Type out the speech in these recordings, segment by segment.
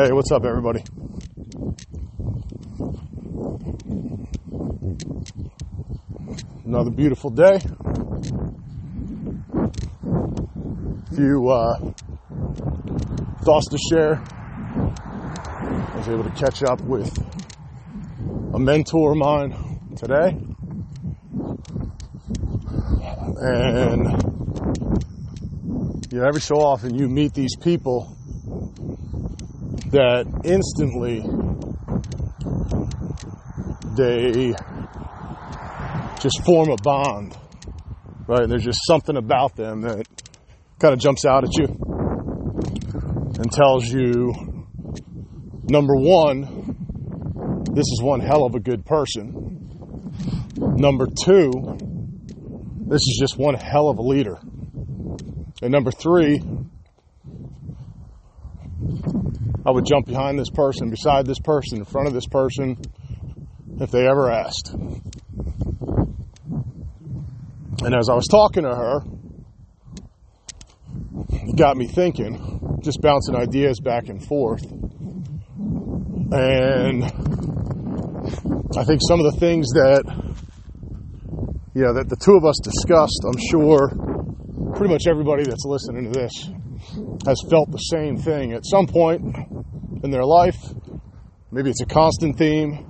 Hey, what's up, everybody? Another beautiful day. A few uh, thoughts to share. I was able to catch up with a mentor of mine today. And, you know, every so often you meet these people that instantly they just form a bond, right? And there's just something about them that kind of jumps out at you and tells you, number one, this is one hell of a good person. Number two, this is just one hell of a leader. And number three, I would jump behind this person, beside this person, in front of this person, if they ever asked. And as I was talking to her, it got me thinking, just bouncing ideas back and forth. And I think some of the things that, you know, that the two of us discussed, I'm sure pretty much everybody that's listening to this has felt the same thing at some point in their life. Maybe it's a constant theme.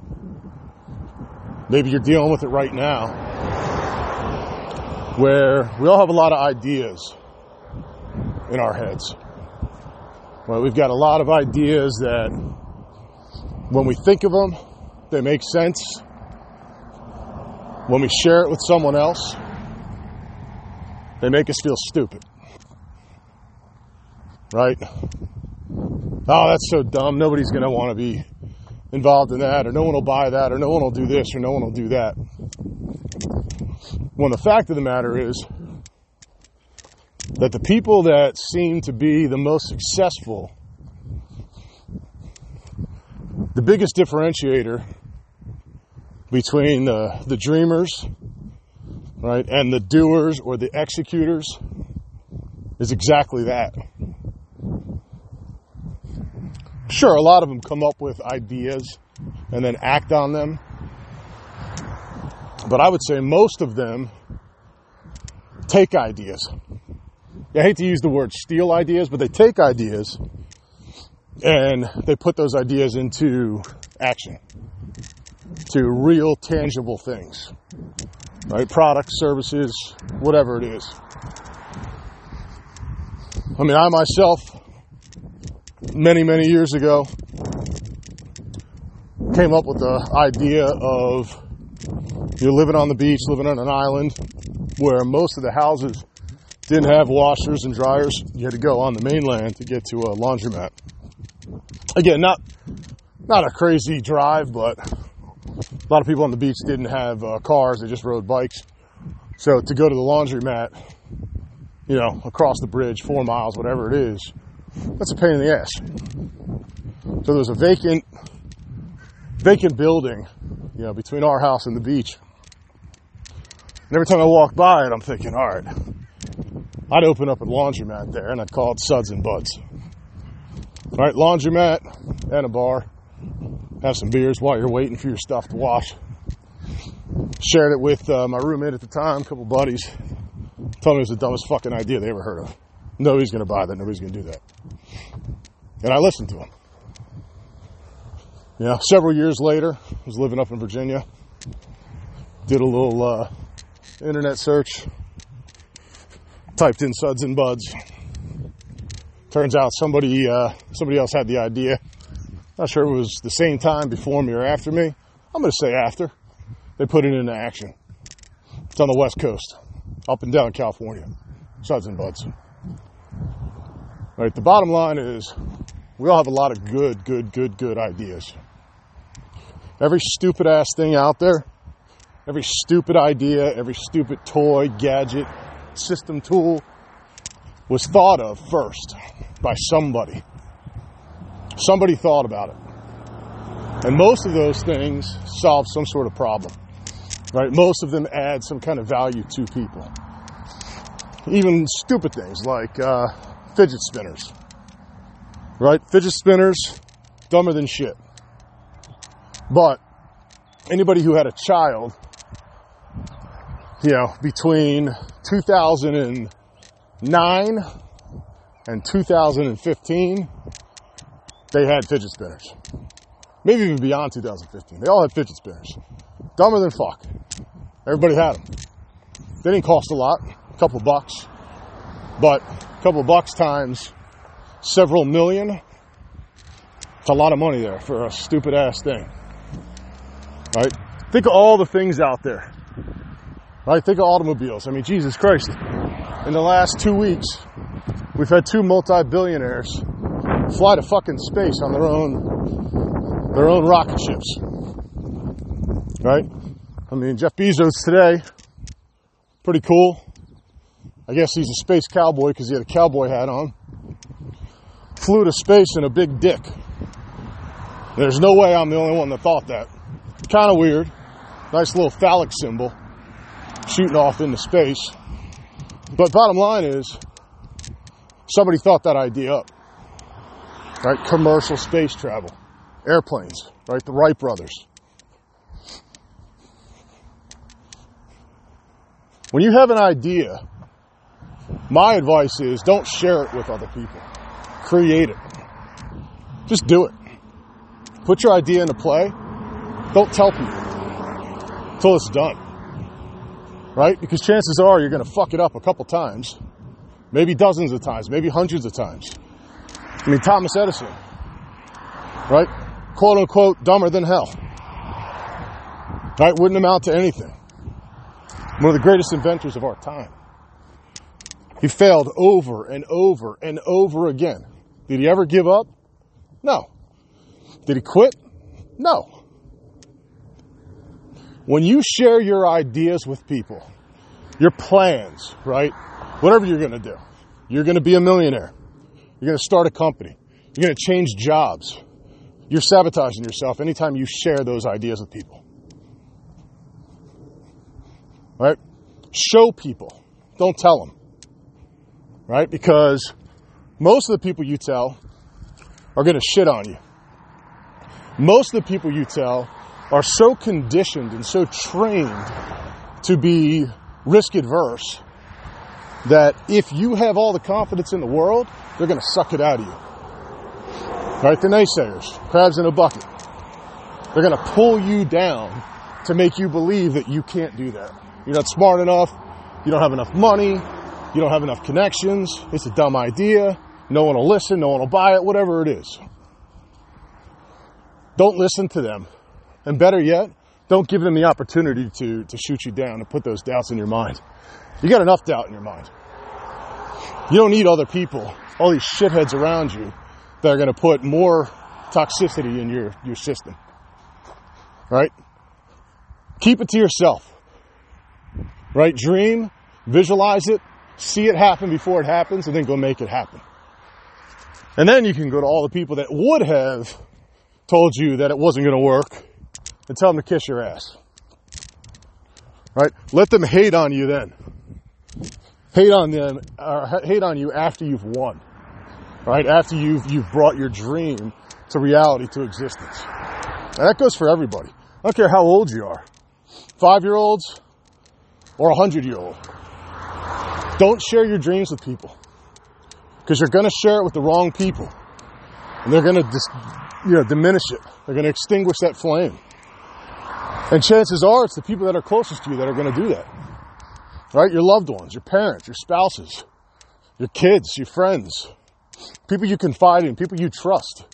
Maybe you're dealing with it right now. Where we all have a lot of ideas in our heads. Well, we've got a lot of ideas that when we think of them, they make sense. When we share it with someone else, they make us feel stupid. Right? Oh, that's so dumb. Nobody's going to want to be involved in that, or no one will buy that, or no one will do this, or no one will do that. When the fact of the matter is that the people that seem to be the most successful, the biggest differentiator between the, the dreamers, right, and the doers or the executors is exactly that. Sure, a lot of them come up with ideas and then act on them. But I would say most of them take ideas. I hate to use the word steal ideas, but they take ideas and they put those ideas into action, to real tangible things, right? Products, services, whatever it is. I mean, I myself many, many years ago, came up with the idea of you're living on the beach, living on an island where most of the houses didn't have washers and dryers. You had to go on the mainland to get to a laundromat. Again, not not a crazy drive, but a lot of people on the beach didn't have uh, cars; they just rode bikes. So to go to the laundromat, you know, across the bridge, four miles, whatever it is, that's a pain in the ass. So there was a vacant, vacant building, you know, between our house and the beach. And every time I walk by it, I'm thinking, all right, I'd open up a laundromat there and I'd call it Suds and Buds. All right, laundromat and a bar. Have some beers while you're waiting for your stuff to wash. Shared it with uh, my roommate at the time, a couple buddies. Told me it was the dumbest fucking idea they ever heard of. Nobody's going to buy that. Nobody's going to do that. And I listened to him. You know, several years later, I was living up in Virginia. Did a little uh, internet search. Typed in suds and buds. Turns out somebody uh, somebody else had the idea. Not sure it was the same time before me or after me. I'm going to say after. They put it into action. It's on the West Coast, up and down California. Suds and buds. Right, the bottom line is we all have a lot of good, good, good, good ideas. Every stupid ass thing out there, every stupid idea, every stupid toy, gadget, system tool was thought of first by somebody. Somebody thought about it. And most of those things solve some sort of problem. Right? Most of them add some kind of value to people. Even stupid things like uh, fidget spinners. Right? Fidget spinners dumber than shit. But anybody who had a child, you know, between 2009 and 2015, they had fidget spinners. Maybe even beyond 2015. They all had fidget spinners. Dumber than fuck. Everybody had them. They didn't cost a lot, couple bucks. But a couple bucks times several million, it's a lot of money there for a stupid ass thing. Right? Think of all the things out there. Right? Think of automobiles. I mean, Jesus Christ. In the last two weeks, we've had two multi-billionaires fly to fucking space on their own their own rocket ships. Right? I mean, Jeff Bezos today, pretty cool. I guess he's a space cowboy because he had a cowboy hat on. Flew to space in a big dick. There's no way I'm the only one that thought that. Kind of weird. Nice little phallic symbol shooting off into space. But bottom line is, somebody thought that idea up. Right? Commercial space travel. Airplanes. Right? The Wright brothers. When you have an idea, my advice is don't share it with other people. Create it. Just do it. Put your idea into play. Don't tell people until it's done. Right? Because chances are you're going to fuck it up a couple times. Maybe dozens of times. Maybe hundreds of times. I mean, Thomas Edison. Right? Quote unquote, dumber than hell. Right? Wouldn't amount to anything. One of the greatest inventors of our time. He failed over and over and over again. Did he ever give up? No. Did he quit? No. When you share your ideas with people, your plans, right? Whatever you're going to do, you're going to be a millionaire. You're going to start a company. You're going to change jobs. You're sabotaging yourself anytime you share those ideas with people. Right? Show people. Don't tell them. Right? Because most of the people you tell are going to shit on you. Most of the people you tell are so conditioned and so trained to be risk adverse that if you have all the confidence in the world, they're going to suck it out of you. Right? The naysayers, crabs in a bucket. They're going to pull you down to make you believe that you can't do that. You're not smart enough. You don't have enough money. You don't have enough connections. It's a dumb idea. No one will listen. No one will buy it. Whatever it is. Don't listen to them. And better yet, don't give them the opportunity to, to shoot you down and put those doubts in your mind. You got enough doubt in your mind. You don't need other people, all these shitheads around you that are going to put more toxicity in your, your system. Right? Keep it to yourself. Right? Dream, visualize it, see it happen before it happens, and then go make it happen. And then you can go to all the people that would have told you that it wasn't going to work and tell them to kiss your ass. Right? Let them hate on you then. Hate on them, or hate on you after you've won. Right? After you've, you've brought your dream to reality, to existence. And that goes for everybody. I don't care how old you are. Five year olds or a hundred year old. Don't share your dreams with people. Because you're gonna share it with the wrong people. And they're gonna dis- you know, diminish it. They're gonna extinguish that flame. And chances are it's the people that are closest to you that are going to do that. Right? Your loved ones, your parents, your spouses, your kids, your friends, people you confide in, people you trust.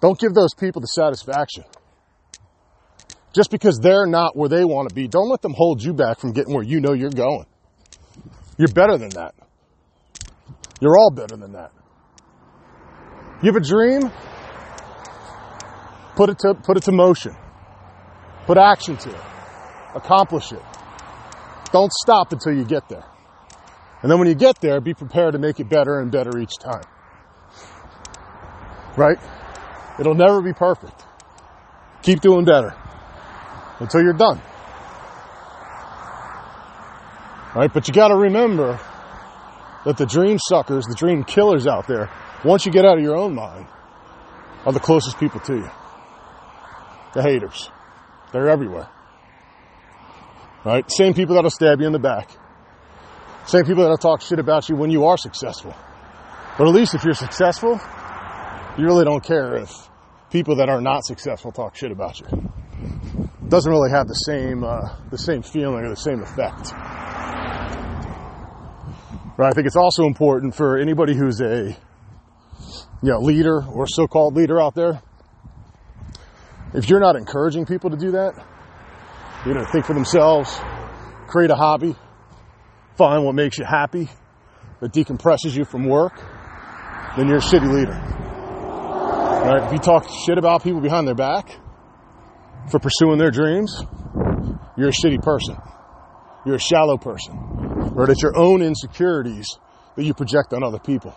Don't give those people the satisfaction. Just because they're not where they want to be, don't let them hold you back from getting where you know you're going. You're better than that. You're all better than that. You have a dream? Put it to, put it to motion. Put action to it. Accomplish it. Don't stop until you get there. And then when you get there, be prepared to make it better and better each time. Right? It'll never be perfect. Keep doing better until you're done. Right? But you gotta remember that the dream suckers, the dream killers out there, once you get out of your own mind, are the closest people to you. The haters. They're everywhere. Right? Same people that'll stab you in the back. Same people that'll talk shit about you when you are successful. But at least if you're successful, you really don't care if people that are not successful talk shit about you. It doesn't really have the same uh, the same feeling or the same effect. Right? I think it's also important for anybody who's a you know leader or so-called leader out there. If you're not encouraging people to do that, you know, think for themselves, create a hobby, find what makes you happy, that decompresses you from work, then you're a shitty leader. Right? If you talk shit about people behind their back for pursuing their dreams, you're a shitty person. You're a shallow person. Right? It's your own insecurities that you project on other people.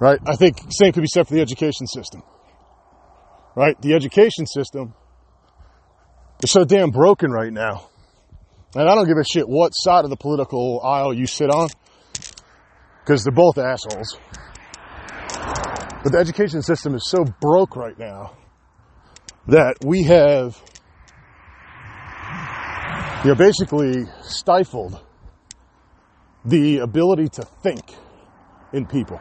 Right? I think same could be said for the education system. Right? The education system is so damn broken right now. And I don't give a shit what side of the political aisle you sit on, because they're both assholes. But the education system is so broke right now that we have, you know, basically stifled the ability to think in people.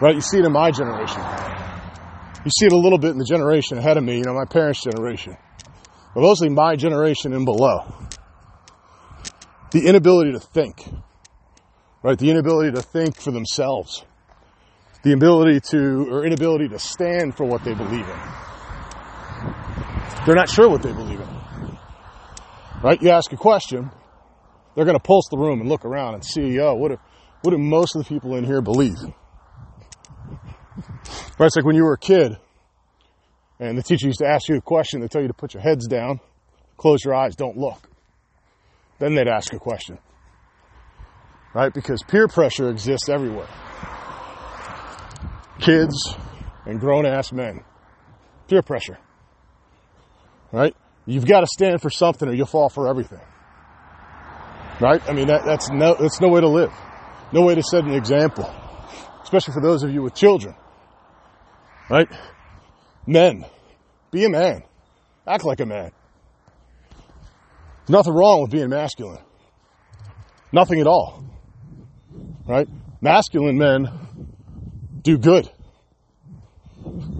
Right? You see it in my generation. You see it a little bit in the generation ahead of me, you know, my parents' generation. But mostly my generation and below. The inability to think. Right? The inability to think for themselves the ability to, or inability to stand for what they believe in. They're not sure what they believe in. Right? You ask a question, they're going to pulse the room and look around and see, oh, what do, what do most of the people in here believe? Right? It's like when you were a kid and the teacher used to ask you a question, they tell you to put your heads down, close your eyes, don't look. Then they'd ask a question. Right? Because peer pressure exists everywhere kids and grown ass men. Peer pressure. Right? You've got to stand for something or you'll fall for everything. Right? I mean, that, that's no, that's no way to live. No way to set an example. Especially for those of you with children. Right? Men. Be a man. Act like a man. There's nothing wrong with being masculine. Nothing at all. Right? Masculine men do good.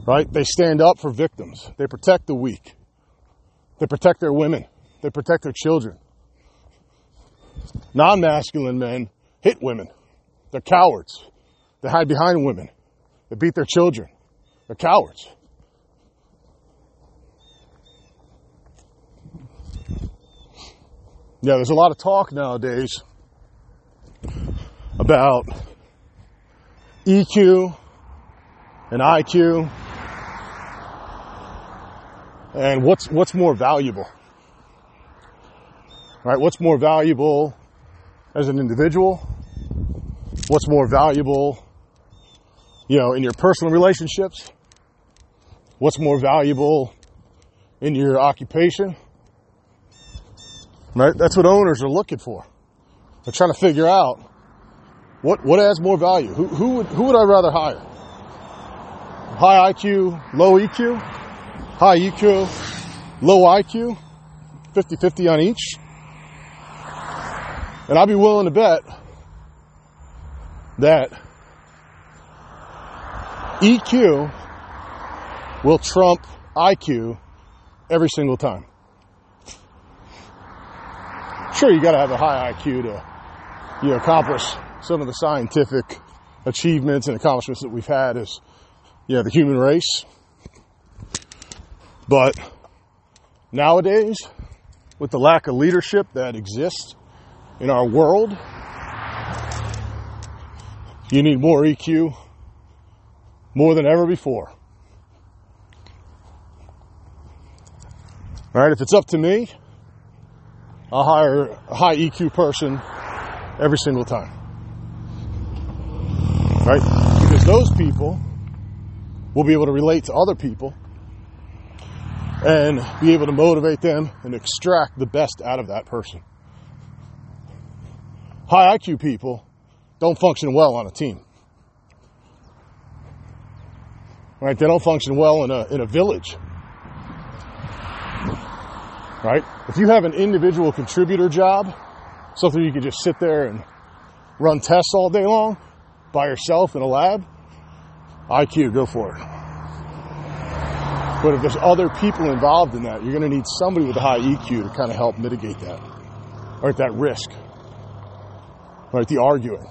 Right? They stand up for victims. They protect the weak. They protect their women. They protect their children. Non masculine men hit women. They're cowards. They hide behind women. They beat their children. They're cowards. Yeah, there's a lot of talk nowadays about EQ and IQ and what's what's more valuable? Right what's more valuable as an individual? What's more valuable you know in your personal relationships? What's more valuable in your occupation? Right that's what owners are looking for. They're trying to figure out what what adds more value? Who who would who would I rather hire? High IQ, low EQ, high EQ, low IQ, 50-50 on each. And I'd be willing to bet that EQ will trump IQ every single time. Sure, you got to have a high IQ to you know, accomplish some of the scientific achievements and accomplishments that we've had as, you know, the human race. But nowadays, with the lack of leadership that exists in our world, you need more EQ more than ever before. All right, if it's up to me, I'll hire a high EQ person every single time. Right? Because those people will be able to relate to other people and be able to motivate them and extract the best out of that person. High IQ people don't function well on a team. Right? They don't function well in a, in a village. Right? If you have an individual contributor job, something you can just sit there and run tests all day long by yourself in a lab, IQ, go for it. But if there's other people involved in that, you're going to need somebody with a high EQ to kind of help mitigate that, or at that risk, right? The arguing.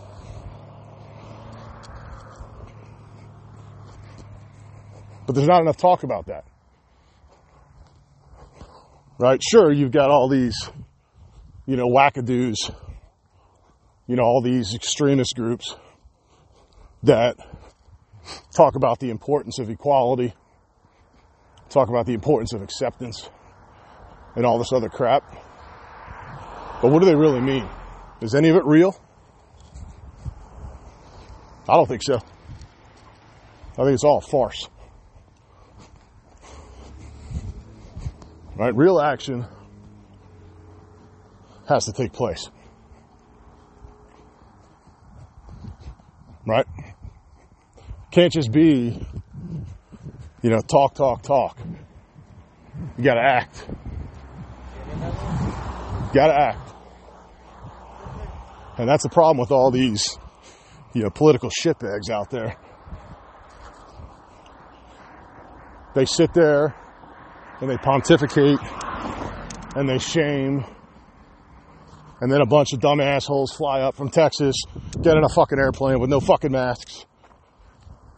But there's not enough talk about that. Right? Sure, you've got all these, you know, wackadoos, you know, all these extremist groups that talk about the importance of equality, talk about the importance of acceptance, and all this other crap. But what do they really mean? Is any of it real? I don't think so. I think it's all farce. Right? Real action has to take place. Right? Can't just be, you know, talk, talk, talk. You gotta act. You gotta act. And that's the problem with all these, you know, political shitbags out there. They sit there and they pontificate and they shame. And then a bunch of dumb assholes fly up from Texas, get in a fucking airplane with no fucking masks,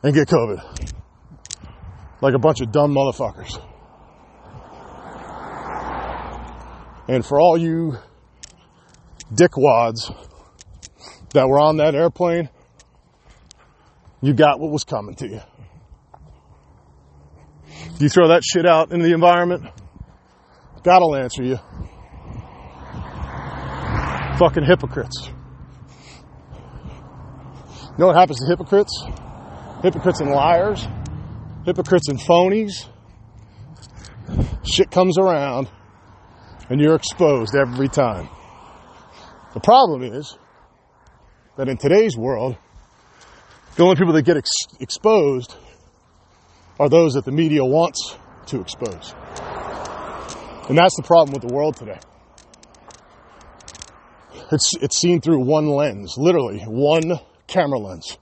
and get COVID. Like a bunch of dumb motherfuckers. And for all you dickwads that were on that airplane, you got what was coming to you. You throw that shit out into the environment, God will answer you. Fucking hypocrites. You know what happens to hypocrites? Hypocrites and liars, hypocrites and phonies. Shit comes around and you're exposed every time. The problem is that in today's world, the only people that get ex- exposed are those that the media wants to expose. And that's the problem with the world today. It's, it's seen through one lens, literally one camera lens.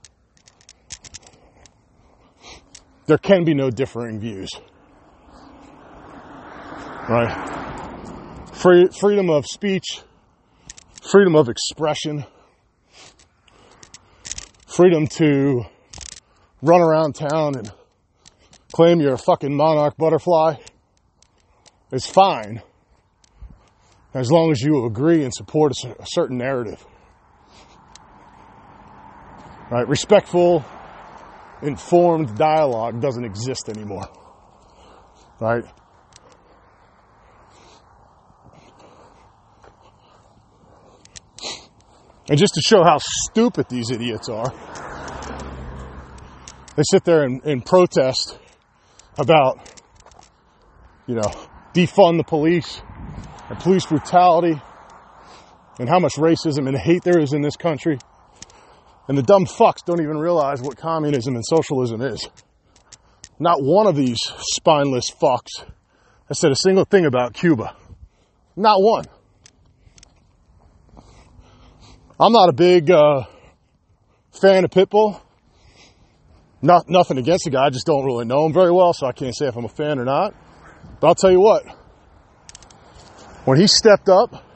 There can be no differing views. Right? Free, freedom of speech, freedom of expression, freedom to run around town and claim you're a fucking monarch butterfly is fine as long as you agree and support a, a certain narrative. Right? Respectful, informed dialogue doesn't exist anymore. Right? And just to show how stupid these idiots are, they sit there and, and protest about, you know, defund the police and police brutality and how much racism and hate there is in this country. And the dumb fucks don't even realize what communism and socialism is. Not one of these spineless fucks has said a single thing about Cuba. Not one. I'm not a big uh, fan of Pitbull. Not nothing against the guy, I just don't really know him very well, so I can't say if I'm a fan or not. But I'll tell you what, when he stepped up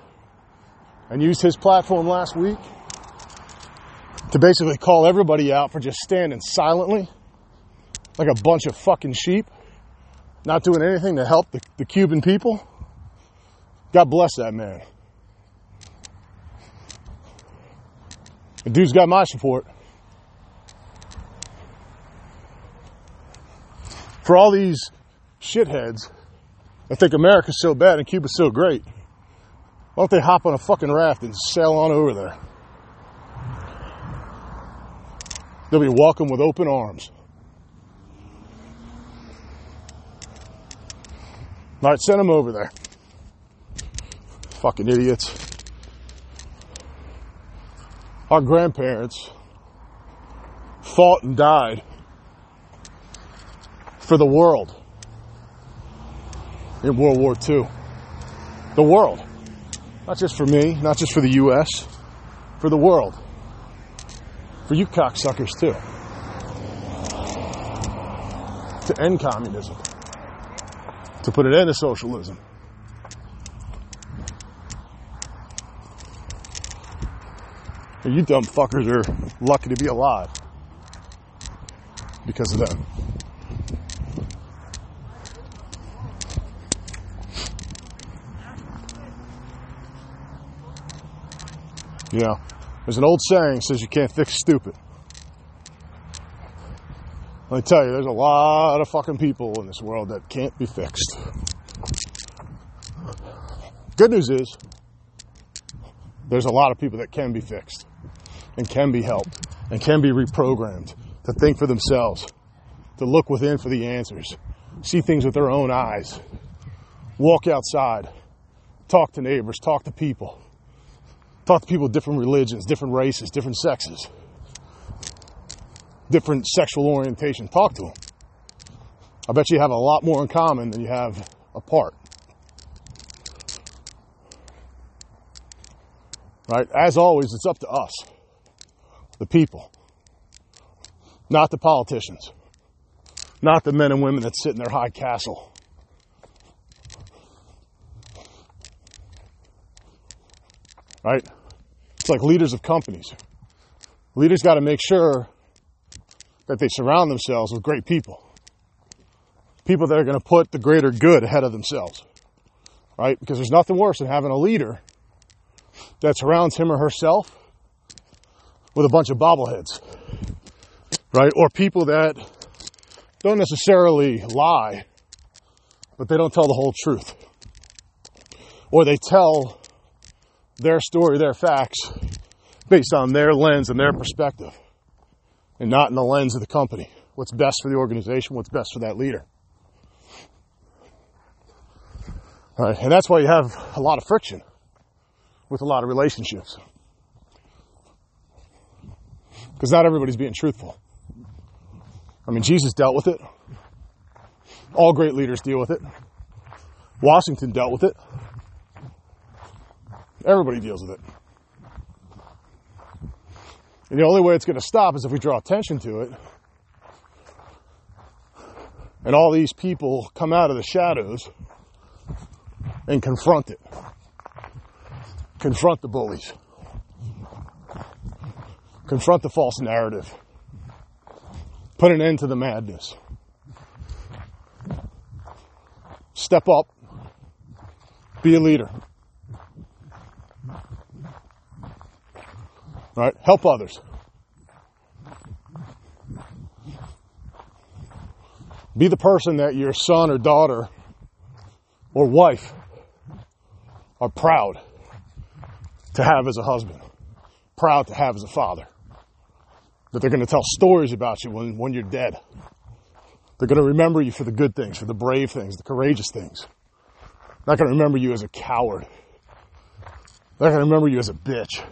and used his platform last week to basically call everybody out for just standing silently like a bunch of fucking sheep, not doing anything to help the, the Cuban people, God bless that man. The dude's got my support. For all these shitheads that think America's so bad and Cuba's so great, why don't they hop on a fucking raft and sail on over there? They'll be welcome with open arms. All right, send them over there. Fucking idiots. Our grandparents fought and died for the world in World War II. The world. Not just for me, not just for the U.S., for the world. For you cocksuckers, too. To end communism. To put an end to socialism. You dumb fuckers are lucky to be alive because of them. Know, there's an old saying says you can't fix stupid. Let me tell you, there's a lot of fucking people in this world that can't be fixed. Good news is, there's a lot of people that can be fixed and can be helped and can be reprogrammed to think for themselves, to look within for the answers, see things with their own eyes, walk outside, talk to neighbors, talk to people, talk to people of different religions, different races, different sexes, different sexual orientation. Talk to them. I bet you have a lot more in common than you have apart. Right? As always, it's up to us, the people, not the politicians, not the men and women that sit in their high castle. Right? It's like leaders of companies. Leaders got to make sure that they surround themselves with great people. People that are going to put the greater good ahead of themselves. Right? Because there's nothing worse than having a leader that surrounds him or herself with a bunch of bobbleheads, right? Or people that don't necessarily lie, but they don't tell the whole truth. Or they tell their story, their facts, based on their lens and their perspective, and not in the lens of the company. What's best for the organization, what's best for that leader. All right, and that's why you have a lot of friction with a lot of relationships. Because not everybody's being truthful. I mean, Jesus dealt with it. All great leaders deal with it. Washington dealt with it. Everybody deals with it. And the only way it's going to stop is if we draw attention to it. And all these people come out of the shadows and confront it confront the bullies, confront the false narrative, put an end to the madness. Step up, be a leader. Right? Help others. Be the person that your son or daughter or wife are proud to have as a husband, proud to have as a father. That they're going to tell stories about you when, when you're dead. They're going to remember you for the good things, for the brave things, the courageous things. Not going to remember you as a coward. They're going to remember you as a bitch.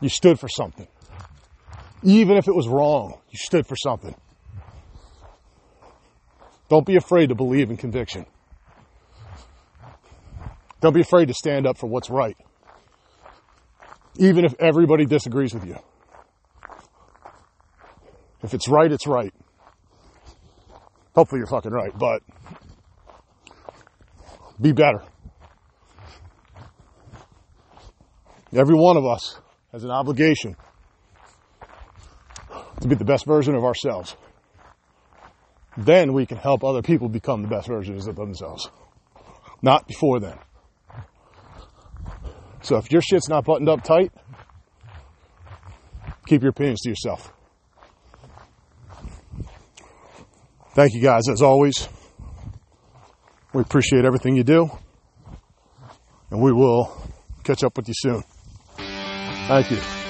You stood for something. Even if it was wrong, you stood for something. Don't be afraid to believe in conviction. Don't be afraid to stand up for what's right even if everybody disagrees with you. If it's right, it's right. Hopefully you're fucking right, but be better. Every one of us has an obligation to be the best version of ourselves. Then we can help other people become the best versions of themselves. Not before then. So if your shit's not buttoned up tight, keep your opinions to yourself. Thank you guys, as always. We appreciate everything you do. And we will catch up with you soon. Thank you.